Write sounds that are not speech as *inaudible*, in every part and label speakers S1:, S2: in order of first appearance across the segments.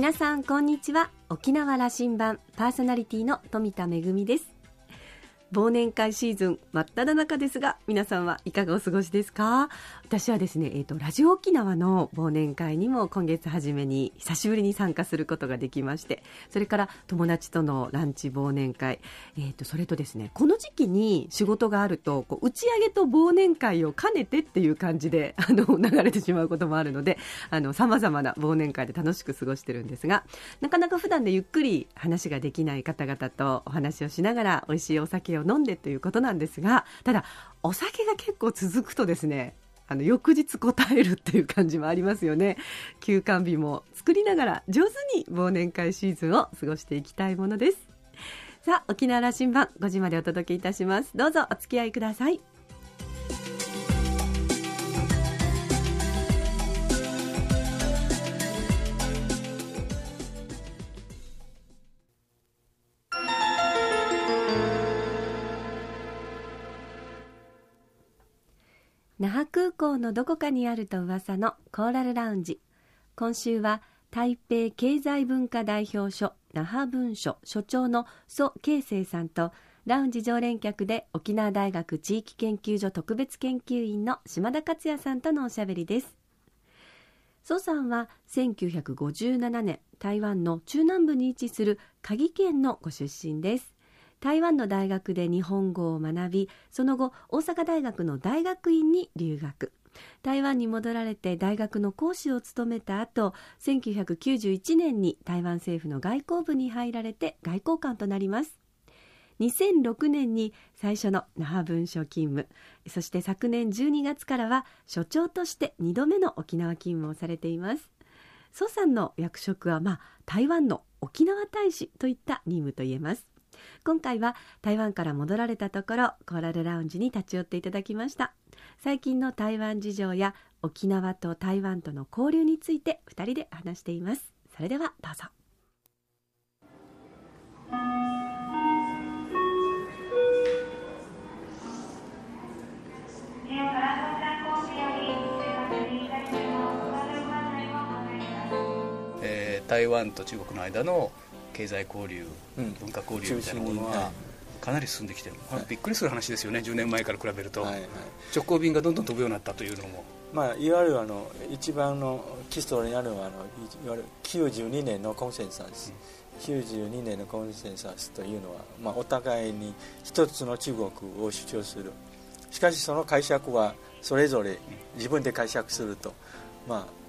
S1: 皆さんこんにちは。沖縄羅針盤パーソナリティの富田恵です。忘年会シーズン真っ只中ですが皆さんはいかがお過ごしですか？私はですね、えーと、ラジオ沖縄の忘年会にも今月初めに久しぶりに参加することができましてそれから友達とのランチ忘年会、えーと、それとですねこの時期に仕事があるとこう打ち上げと忘年会を兼ねてっていう感じで *laughs* あの流れてしまうこともあるのでさまざまな忘年会で楽しく過ごしてるんですがなかなか普段でゆっくり話ができない方々とお話をしながら美味しいお酒をを飲んでということなんですがただお酒が結構続くとですねあの翌日答えるっていう感じもありますよね。休館日も作りながら上手に忘年会シーズンを過ごしていきたいものです。さあ沖縄羅針盤5時までお届けいたします。どうぞお付き合いください。那覇空港のどこかにあると噂のコーラルラウンジ。今週は台北経済文化代表所那覇文書所長の蘇慶生さんとラウンジ常連客で沖縄大学地域研究所特別研究員の島田克也さんとのおしゃべりです。蘇さんは1957年台湾の中南部に位置する嘉義県のご出身です。台湾の大学で日本語を学びその後大阪大学の大学院に留学。台湾に戻られて大学の講師を務めた後1991年に台湾政府の外交部に入られて外交官となります。2006年に最初の那覇文書勤務。そして昨年12月からは所長として2度目の沖縄勤務をされています。蘇さんの役職は、まあ、台湾の沖縄大使といった任務といえます。今回は台湾から戻られたところコーラルラウンジに立ち寄っていただきました。最近の台湾事情や沖縄と台湾との交流について2人で話しています。それではどうぞ。
S2: 台湾と中国の間の経済交流、うん、文化交流みたいなものはかなり進んできてる、はい、びっくりする話ですよね10年前から比べると、はいはい、直行便がどんどん飛ぶようになったというのも。
S3: まあ、いわゆるあの一番の基礎にあるのはあのいわゆる92年のコンセンサス、うん、92年のコンセンサスというのは、まあ、お互いに一つの中国を主張する。しかしその解釈はそれぞれ自分で解釈すると、まあ、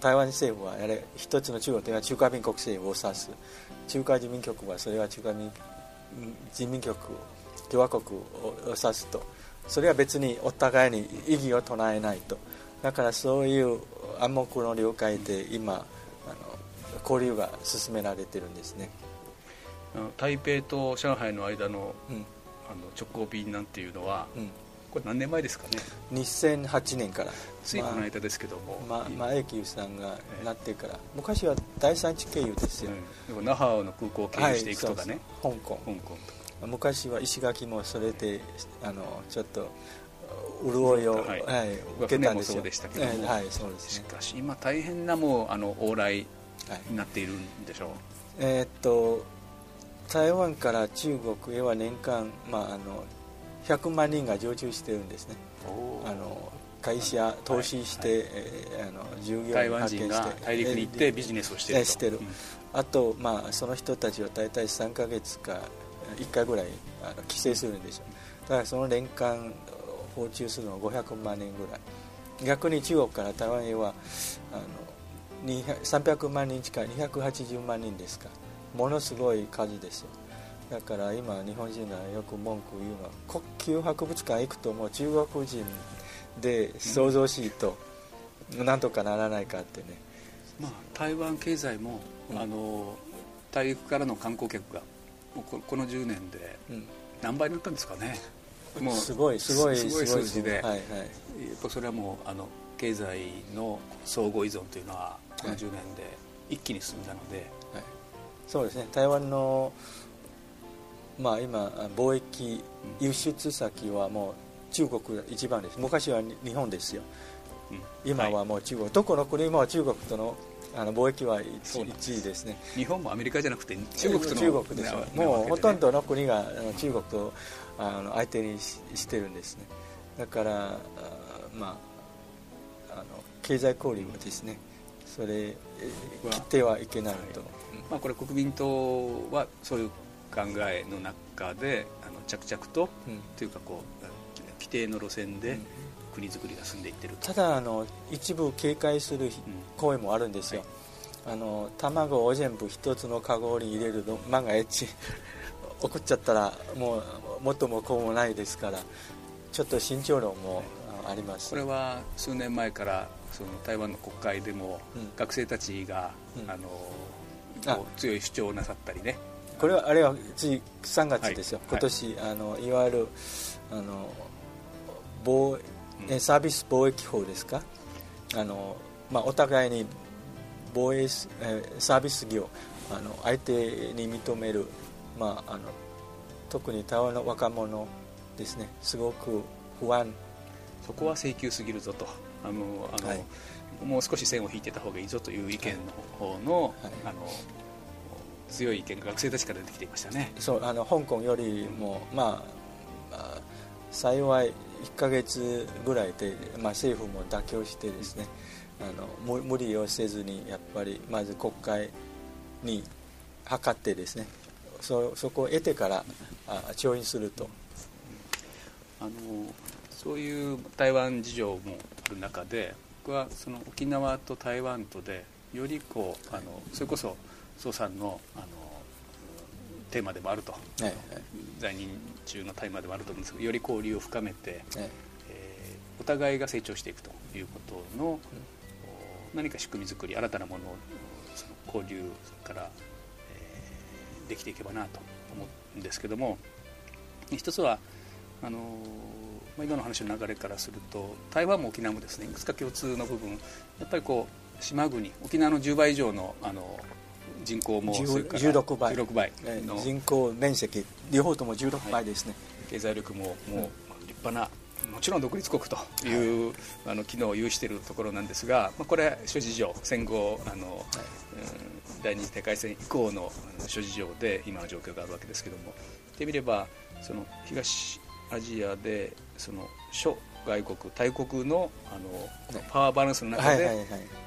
S3: 台湾政府はやれ一つの中国というのは中華民国政府を指す。中華人民局はそれは中華民人民局共和国を指すとそれは別にお互いに異議を唱えないと。だからそういう暗黙の了解で今あの交流が進められてるんですね。
S2: 台北と上海の間の,、うん、あの直行便なんていうのは、うんこれ何年前ですかね
S3: ？2008年から。
S2: ついこの間ですけども、
S3: まあ、前久さんがなってから、えー、昔は第三地経由ですよ、
S2: うん、那覇の空港を経由していくとかね、
S3: はい、香港。香港とか。昔は石垣もそれであのちょっと潤いを、はい。
S2: はい、受けたんですよでしたけども、はい、そうです、ね、しかし今大変なもうあの往来になっているんでしょう、
S3: えー、っと台湾から中国へは年間、まあ、あの100万人が常駐してるんですね。あの会社投資して、はい、えー、あの従業員
S2: 派遣して大陸に行ってビジネスをしてる
S3: してる、うん、あと、まあ、その人たちは大体3か月か1回ぐらいあの帰省するんでしょうだからその年間訪中するのは500万人ぐらい。逆に中国から台湾へはあの300万人近い280万人ですかものすごい数ですよだから今日本人がよく文句言うのは国級博物館行くともう中国人で想像しいと、なんとかならないかってね、
S2: まあ、台湾経済も、うん、あの大陸からの観光客がここの10年で何倍になったんですかね、
S3: うん、もうすごいすごい
S2: すごい数字で、はいはい、やっぱそれはもうあの経済の相互依存というのはこの10年で一気に進んだので、はい、
S3: そうですね。台湾のまあ、今貿易輸出先はもう中国一番です。昔は日本ですよ、今はもう中国、はい、どこの国も中国とのあの貿易は 1, 1位ですね。
S2: 日本もアメリカじゃなくて中国との
S3: 中国ですね。もうほとんどの国が中国とあの相手にししてるんですね。だからまああの経済交流はですねそれ切ってはいけないと、はい、
S2: まあ、これ国民党はそういう考えの中であの着々と、うん、というかこう規定の路線で、国づくりが進んでいってる
S3: ただあの一部警戒する声もあるんですよ、はい、あの卵を全部一つのカゴに入れるの万が一 *laughs* 怒っちゃったらもう元も子もないですからちょっと慎重論もあります。
S2: これは数年前からその台湾の国会でも学生たちが、うん、あの強い主張をなさったりね
S3: これはあれはつい3月ですよ、はい、今年、はい、あのいわゆるあの防サービス貿易法ですか？あの、まあ、お互いに防衛サービス業あの相手に認める、まあ、あの特に台湾の若者ですね。すごく不安。
S2: そこは請求すぎるぞと。あのあの、はい、もう少し線を引いてた方がいいぞという意見の方のはい、あの強い意見が学生たちから出てきていましたね。
S3: そうあの香港よりも、まあ、幸い1か月ぐらいで、まあ、政府も妥協してですねあの無理をせずにやっぱりまず国会に諮ってですねそそこを得てからあ調印すると。
S2: あのそういう台湾事情もある中で僕はその沖縄と台湾とでよりこうあのそれこそ蘇さんのあのテーマでもあると、はいはい、在任中のタイマーでもあると思うんですけどより交流を深めて、はい、えー、お互いが成長していくということの、うん、何か仕組み作り新たなものをその交流から、えー、できていけばなと思うんですけども一つはあのまあ、今の話の流れからすると台湾も沖縄もですねいくつか共通の部分やっぱりこう島国沖縄の10倍以上のあの人口も
S3: 16倍
S2: ,16 倍
S3: の。人口面積両方とも16倍ですね、
S2: はい、経済力ももう立派なもちろん独立国という、はい、あの機能を有しているところなんですが、まあ、これ諸事情戦後あの、はい、うん、第二次世界戦以降の諸事情で今の状況があるわけですけども言ってみればその東アジアでその諸外国大国のあのパワーバランスの中で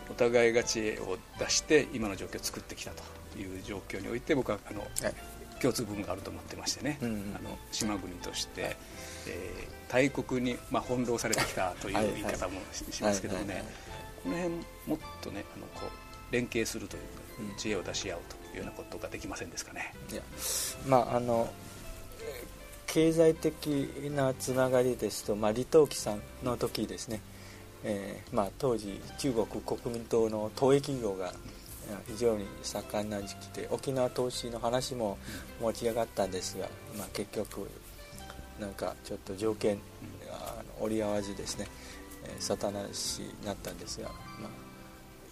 S2: お互いが知恵を出して今の状況を作ってきたという状況において僕はあの、共通部分があると思ってましてね、あの島国として、えー、大国に、まあ、翻弄されてきたという言い方もしますけどね。この辺もっとねあのこう連携するというか知恵を出し合うというようなことができませんですかね。いや
S3: まああの経済的なつながりですと、まあ、李登輝さんの時ですね、えーまあ、当時中国国民党の投影企業が非常に盛んな時期で沖縄投資の話も持ち上がったんですが、まあ、結局なんかちょっと条件折り合わずですね沙汰なしになったんですが、まあ、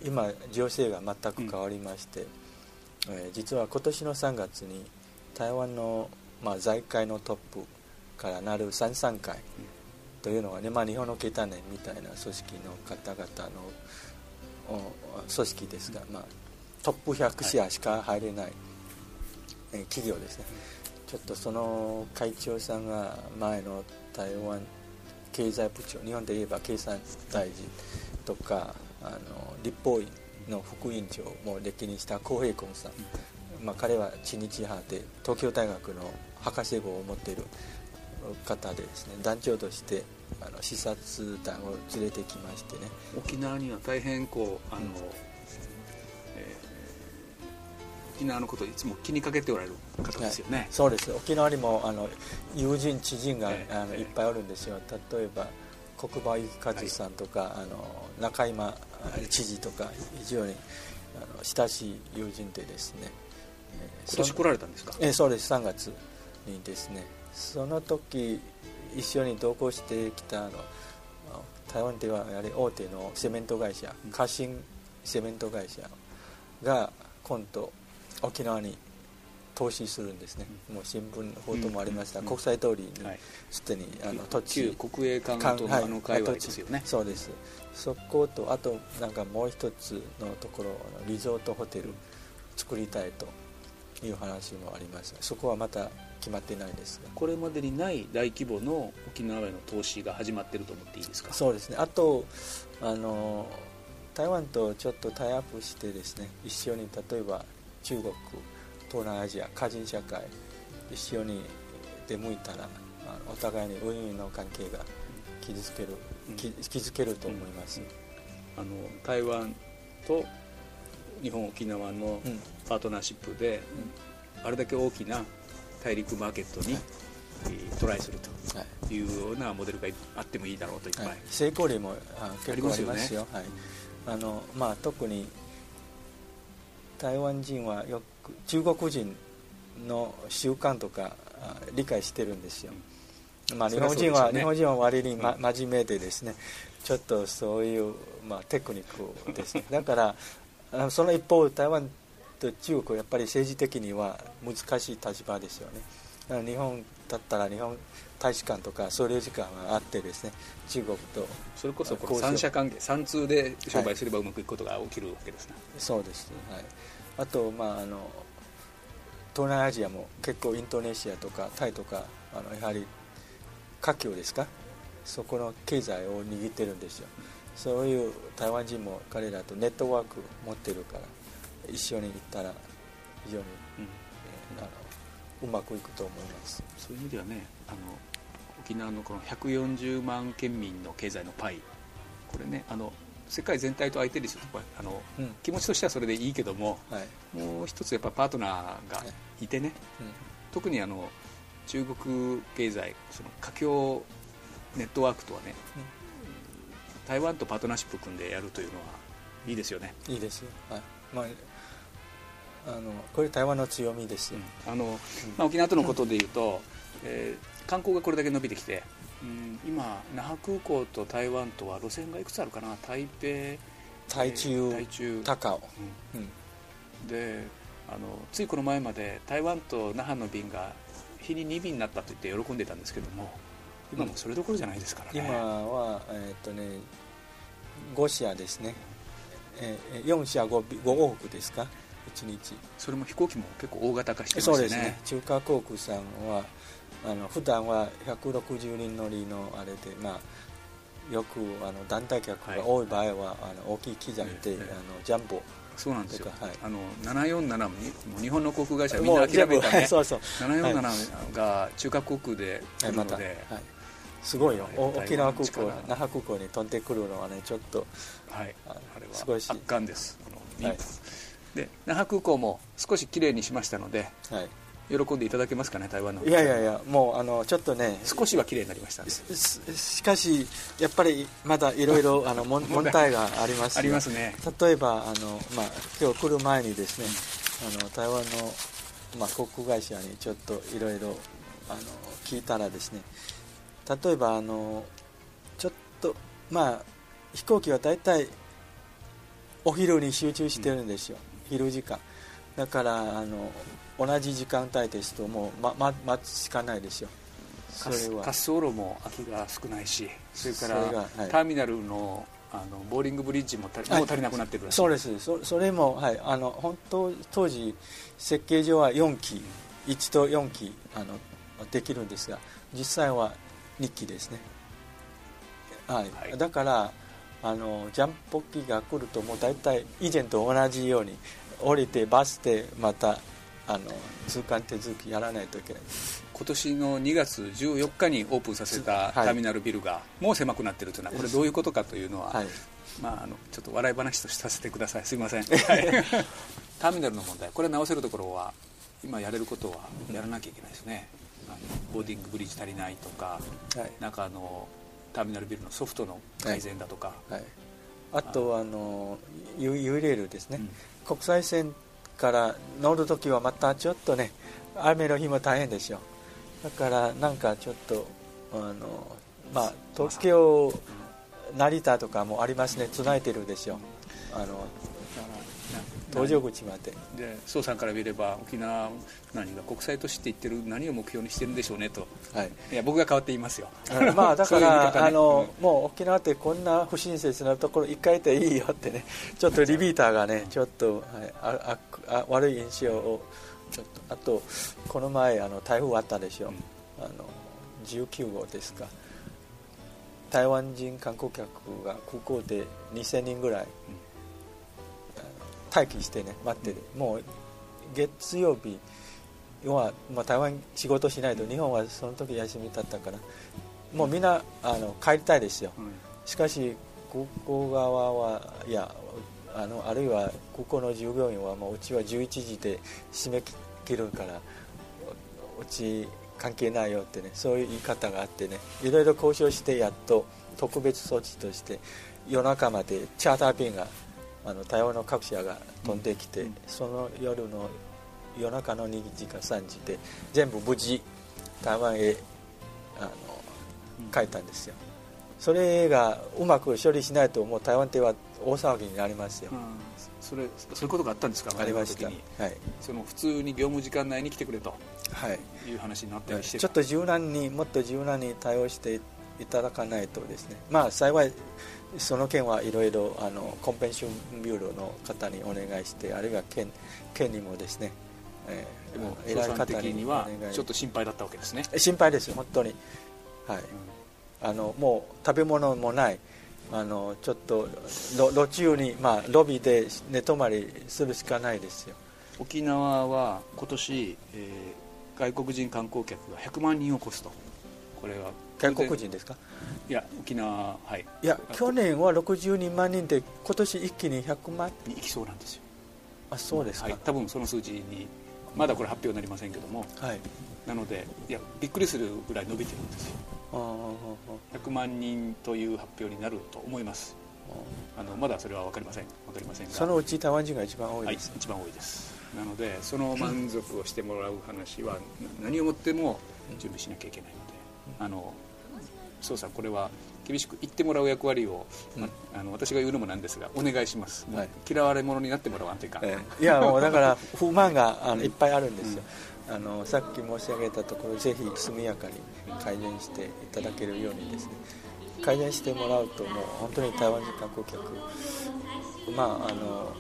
S3: 今情勢が全く変わりまして、うん、えー、実は今年の3月に台湾のまあ、財界のトップからなる三々会というのはね、まあ、日本のケタネみたいな組織の方々の組織ですが、まあ、トップ100社しか入れない、え企業ですね。ちょっとその会長さんが前の台湾経済部長日本で言えば経産大臣とかあの立法院の副院長も歴任した浩平君さんまあ、彼は知日派で東京大学の博士号を持っている方でですね団長としてあの視察団を連れてきましてね。
S2: 沖縄には大変こうあの、うん、えー、沖縄のことをいつも気にかけておられる方ですよね、はい、
S3: そうです。沖縄にもあの友人知人が、えー、あのいっぱいおるんですよ。例えば国場幸和さんとか、はい、あの中山知事とか非常にあの親しい友人でですね
S2: 今年来られたんですか？
S3: えそうです。3月にですね。その時一緒に同行してきたあの台湾ではやはり大手のセメント会社家臣セメント会社が今度沖縄に投資するんですね、もう新聞報道もありました、国際通りにすでにあの
S2: 土地国営館とのあの界隈ですよね、
S3: そうです。そことあとなんかもう一つのところリゾートホテル作りたいという話もありました。そこはまた決まっていないです
S2: これまでにない大規模の沖縄への投資が始まっていると思っていいですか？
S3: そうですね。あとあの台湾とちょっとタイアップしてですね一緒に例えば中国東南アジア歌人社会一緒に出向いたらお互いにウィンウィンの関係が築ける、うん、築けると思います、
S2: うん、あの台湾と日本沖縄のパートナーシップで、うん、あれだけ大きな大陸マーケットに、はい、トライするとい。うようなモデルがあってもいいだろうといっぱい、はい、
S3: 成功例も結構ありますよ、ね、はい。あのまあ、特に台湾人はよく中国人の習慣とか理解してるんですよ、まあ、日本人は、ね、日本人は割に、ま、真面目でですね。ちょっとそういう、まあ、テクニックですね。だからその一方台湾と中国はやっぱり政治的には難しい立場ですよね。日本だったら日本大使館とか総領事館があってですね中国と
S2: それこそこの三者関係三通で商売すればうまくいくことが起きるわけですね、はい、
S3: そうです、はい、あとまああの東南アジアも結構インドネシアとかタイとかあのやはり華僑ですか？そこの経済を握ってるんですよ。そういう台湾人も彼らとネットワーク持ってるから一緒に行ったら非常に、うん。えー、あのうまくいくと思います。
S2: そういう意味ではねあの沖縄のこの140万県民の経済のパイ。これねあの世界全体と相手にするとあの、うん、気持ちとしてはそれでいいけども、はい、もう一つやっぱパートナーがいてね、はいうん、特にあの中国経済その華僑ネットワークとはね、うん、台湾とパートナーシップ組んでやるというのはいいですよね。
S3: いいですよ、はい。まああのこれ台湾の強みですよ、
S2: あのまあ、沖縄とのことでいうと、えー、観光がこれだけ伸びてきて、うん、今那覇空港と台湾とは路線がいくつあるかな？台北
S3: 台中、台中。高尾、
S2: うん、であのついこの前まで台湾と那覇の便が日に2便になったと言って喜んでたんですけども今もそれどころじゃないですからね、
S3: 今は、えー、っとね5社ですね、えー、4社 5, 5往復ですか？1日。
S2: それも飛行機も結構大型化してますね。そうですね。
S3: 中華航空さんはあの普段は160人乗りのあれでまあよくあの団体客が多い場合は、はい、あの大きい機材で、あのジャンボ。
S2: そうなんですよ、はい、あの747も日本の航空会社みんな諦めたね *laughs* そうそう。747が中華航空で来るので、はい、
S3: すごいよ。沖縄空港那覇空港に飛んでくるのはねちょっと
S2: はい。あれはすごい圧巻です。はい、で那覇空港も少しきれいにしましたので、はい、喜んでいただけますかね台湾の。
S3: いやいやいやもうあのちょっとね
S2: 少しは綺麗になりました
S3: しかしやっぱりまだいろいろあの問題があります
S2: ありますね。
S3: 例えばあの、まあ、今日来る前にですねあの台湾の、まあ、航空会社にちょっといろいろ聞いたらですね例えばあのちょっとまあ飛行機は大体お昼に集中してるんですよ、うん、昼時間。だからあの同じ時間帯ですともう、まま、待つしかないですよ。
S2: それは。滑走路も空きが少ないしそれから、はい、ターミナルのあのボーリングブリッジも足,、もう足りなくなってるらしい。
S3: そうです。そそれも、はい、あの本当当時設計上は4機1と4機あのできるんですが実際は2機ですね、はい、はい、だからあのジャンプ機が来るともう大体以前と同じように降りてバスでまたあの通関手続きやらないといけない。
S2: 今年の2月14日にオープンさせたターミナルビルがもう狭くなっているというのはこれどういうことかというのは、はい、まあ、あのちょっと笑い話とさせてください。すいません、*laughs* ターミナルの問題。これ直せるところは今やれることはやらなきゃいけないですね、あのボーディングブリッジ足りないとか、はい、中のターミナルビルのソフトの改善だとか、はい、
S3: あとあの U レールですね、うん、国際線から乗るときはまたちょっとね雨の日も大変ですよ。だからなんかちょっとあのまあ東京成田とかもありますね。つないでるんですよあの搭乗口まで。
S2: で宋さんから見れば沖縄何が国際都市って言ってる何を目標にしてるんでしょうねと、はい、いや僕が変わって言いますよ。
S3: まあだから、ね、あの、うん、もう沖縄ってこんな不親切なところ一回でいいよってね。ちょっとリピーターがねちょっと、はい、ああ悪い印象をちょっとあとこの前あの台風あったでしょ、うん、あの19号ですか。台湾人観光客が空港で2000人ぐらい、うん待機してね待ってて、もう月曜日は、まあ、台湾仕事しないと日本はその時休みだったから。もうみんなあの帰りたいですよ、しかし空港側はいやあのあるいは空港の従業員はもううちは11時で締め切るからうち関係ないよってねそういう言い方があってねいろいろ交渉してやっと特別措置として夜中までチャーター便があの台湾の各社が飛んできて、うん、その夜の夜中の2時か3時で全部無事台湾へあの帰ったんですよ。それがうまく処理しないともう台湾では大騒ぎになりますよ、うん、
S2: それそういうことがあったんですか？
S3: ありました、はい、
S2: その普通に業務時間内に来てくれと、はい、いう話になったりして、
S3: ちょっと柔軟にもっと柔軟に対応していただかないとですね。まあ幸いその件はいろいろあのコンペンションビューローの方にお願いしてあるいは県県にもですね、
S2: えー、でも偉い方にはちょっと心配だったわけですね。
S3: 心配ですよ本当に。はい、うん、あのもう食べ物もないあのちょっと路中に、まあ、ロビーで寝泊まりするしかないですよ。
S2: 沖縄は今年、えー、外国人観光客が100万人を超すと。これは
S3: 外国人ですか？
S2: いや沖縄はい。
S3: いや去年は62万人で今年一気に100万？
S2: にいきそうなんですよ。
S3: あそうですか、
S2: はい、多分その数字にまだこれ発表になりませんけども、はい、なのでいやびっくりするぐらい伸びてるんですよ。100万人という発表になると思います。あのまだそれは分かりません。分かりませんが。
S3: そのうち台湾人が一番多いです、
S2: はい、一番多いです。なのでその満足をしてもらう話は何をもっても準備しなきゃいけないので。あのそうさんこれは厳しく言ってもらう役割を、うん、あの私が言うのもなんですがお願いします、はい、嫌われ者になってもらわんといかん、え
S3: ー、いやもうだから *laughs* 不満があのいっぱいあるんですよ、うん、あのさっき申し上げたところぜひ速やかに改善していただけるようにですね。改善してもらうともう本当に台湾人観光客。まああの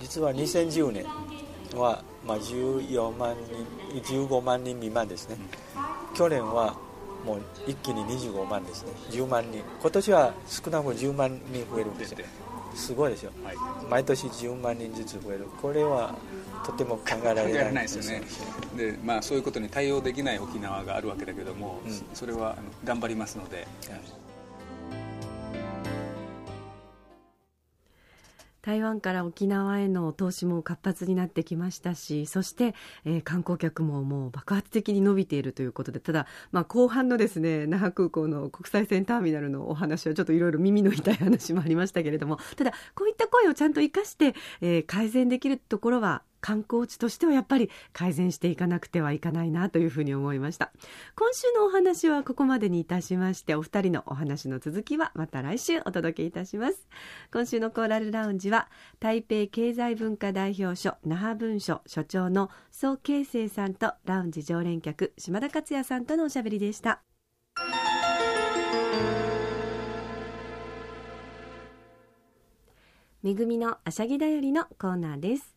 S3: 実は2010年は、まあ、14万人15万人未満ですね、うん、去年はもう一気に25万ですね。10万人。今年は少なくとも10万人増えるんですよ。すごいですよ、はい、毎年10万人ずつ増える。これはとても考えられないですよね。
S2: で、まあ、そういうことに対応できない沖縄があるわけだけども、うん、それは頑張りますので、はい
S1: 台湾から沖縄への投資も活発になってきましたしそして、えー、観光客ももう爆発的に伸びているということでただ、まあ、後半のですね那覇空港の国際線ターミナルのお話はちょっといろいろ耳の痛い話もありましたけれどもただこういった声をちゃんと生かして、えー、改善できるところは観光地としてはやっぱり改善していかなくてはいかないなというふうに思いました。今週のお話はここまでにいたしましてお二人のお話の続きはまた来週お届けいたします。今週のコーラルラウンジは台北経済文化代表所那覇文書所長の宋慶生さんとラウンジ常連客島田克也さんとのおしゃべりでした。めぐみのあしゃぎだよりのコーナーです。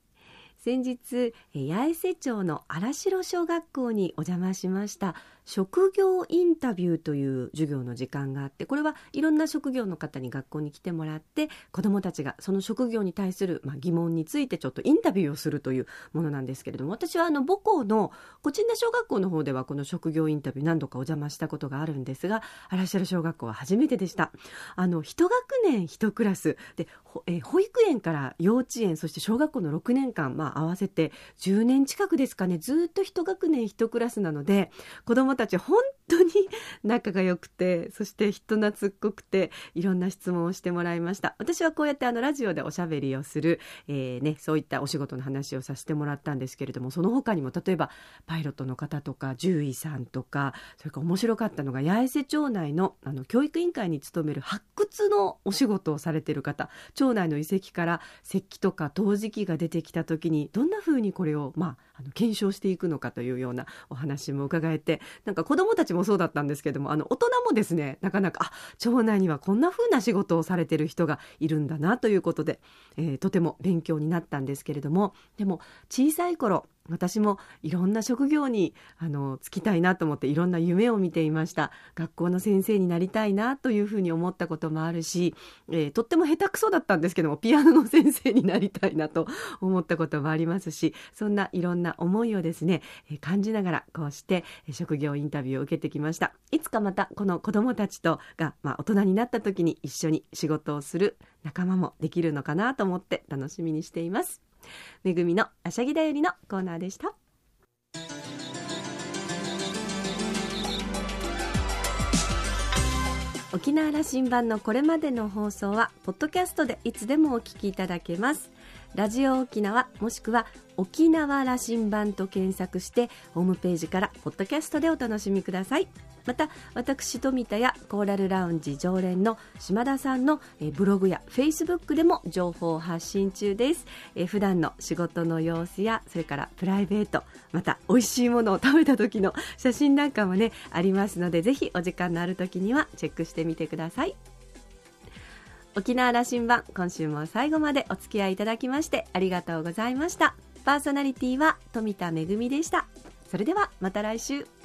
S1: 先日八重瀬町の荒城小学校にお邪魔しました。職業インタビューという授業の時間があってこれはいろんな職業の方に学校に来てもらって子どもたちがその職業に対する、まあ、疑問についてちょっとインタビューをするというものなんですけれども私はあの母校のコチンダ小学校の方ではこの職業インタビュー何度かお邪魔したことがあるんですが荒城小学校は初めてでした。あの一学年一クラスでえ保育園から幼稚園そして小学校の6年間、まあ、合わせて10年近くですかね。ずっと一学年一クラスなので子どもたち本当に仲が良くてそして人懐っこくていろんな質問をしてもらいました。私はこうやってあのラジオでおしゃべりをする、えーね、そういったお仕事の話をさせてもらったんですけれどもその他にも例えばパイロットの方とか獣医さんとかそれから面白かったのが八重瀬町内のあの教育委員会に勤める発掘のお仕事をされてる方町内の遺跡から石器とか陶磁器が出てきた時にどんなふうにこれを、まあ、あの検証していくのかというようなお話も伺えてなんか子どもたちももそうだったんですけどもあの大人もですねなかなかあ町内にはこんな風な仕事をされてる人がいるんだなということで、えー、とても勉強になったんですけれどもでも小さい頃私もいろんな職業にあの就きたいなと思っていろんな夢を見ていました。学校の先生になりたいなというふうに思ったこともあるし、えー、とっても下手くそだったんですけどもピアノの先生になりたいなと思ったこともありますしそんないろんな思いをですね、え、感じながらこうして職業インタビューを受けてきました。いつかまたこの子どもたちとが、まあ、大人になった時に一緒に仕事をする仲間もできるのかなと思って楽しみにしています。めぐみのあしゃぎだよりのコーナーでした。沖縄羅針盤のこれまでの放送はポッドキャストでいつでもお聞きいただけます。ラジオ沖縄もしくは沖縄羅針盤と検索してホームページからポッドキャストでお楽しみください。また私富田やコーラルラウンジ常連の島田さんのブログやフェイスブックでも情報を発信中です。え普段の仕事の様子やそれからプライベートまた美味しいものを食べた時の *laughs* 写真なんかもねありますのでぜひお時間のある時にはチェックしてみてください。沖縄羅針盤今週も最後までお付き合いいただきましてありがとうございました。パーソナリティは富田恵でした。それではまた来週。